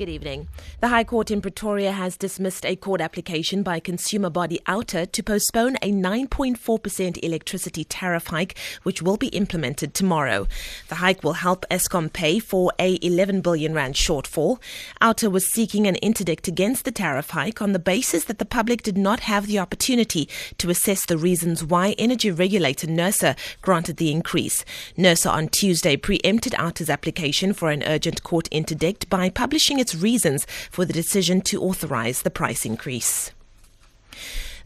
Good evening. The High Court in Pretoria has dismissed a court application by consumer body Outa to postpone a 9.4% electricity tariff hike, which will be implemented tomorrow. The hike will help Eskom pay for a 11 billion rand shortfall. Outa was seeking an interdict against the tariff hike on the basis that the public did not have the opportunity to assess the reasons why energy regulator NERSA granted the increase. NERSA on Tuesday preempted Outa's application for an urgent court interdict by publishing its its reasons for the decision to authorize the price increase.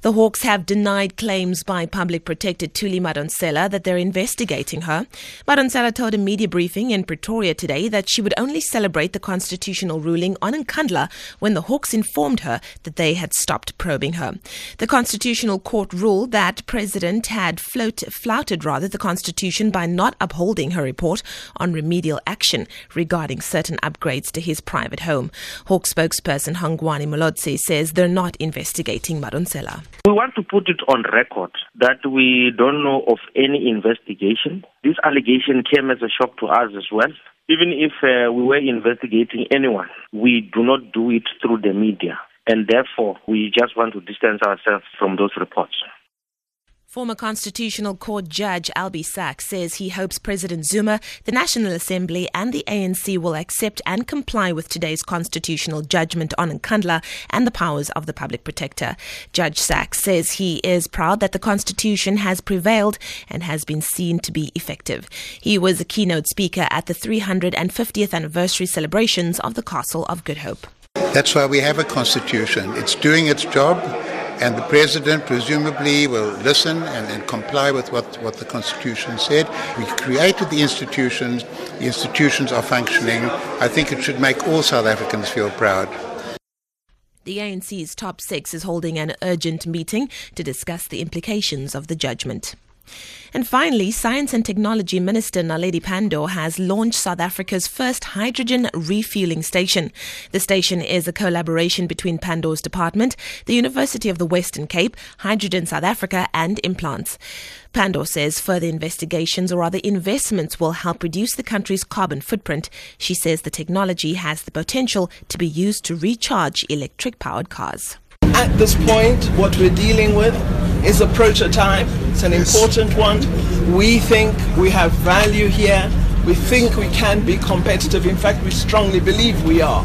The Hawks have denied claims by public protector Thuli Madonsela that they're investigating her. Madonsela told a media briefing in Pretoria today that she would only celebrate the constitutional ruling on Nkandla when the Hawks informed her that they had stopped probing her. The Constitutional Court ruled that President had float, flouted rather the Constitution by not upholding her report on remedial action regarding certain upgrades to his private home. Hawk spokesperson Hangwani Mulaudzi says they're not investigating Madonsela. We want to put it on record that we don't know of any investigation. This allegation came as a shock to us as well. Even if uh, we were investigating anyone, we do not do it through the media. And therefore, we just want to distance ourselves from those reports. Former Constitutional Court Judge Albie Sachs says he hopes President Zuma, the National Assembly, and the ANC will accept and comply with today's constitutional judgment on Nkandla and the powers of the public protector. Judge Sachs says he is proud that the Constitution has prevailed and has been seen to be effective. He was a keynote speaker at the 350th anniversary celebrations of the Castle of Good Hope. That's why we have a Constitution. It's doing its job and the president presumably will listen and, and, comply with what, what the constitution said. We created the institutions, the institutions are functioning. I think it should make all South Africans feel proud. The ANC's top six is holding an urgent meeting to discuss the implications of the judgment. And finally, Science and Technology Minister Naledi Pandor has launched South Africa's first hydrogen refueling station. The station is a collaboration between Pandor's department, the University of the Western Cape, Hydrogen South Africa, and Implats. Pandor says further investigations or other investments will help reduce the country's carbon footprint. She says the technology has the potential to be used to recharge electric powered cars. At this point, what we're dealing with is a prototype. It's an important one. We think we have value here. We think we can be competitive. In fact, we strongly believe we are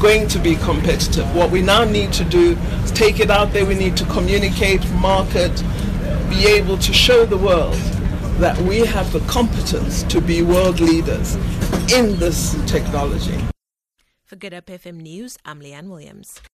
going to be competitive. What we now need to do is take it out there. We need to communicate, market, be able to show the world that we have the competence to be world leaders in this technology. For Good Hope FM News, I'm Leanne Williams.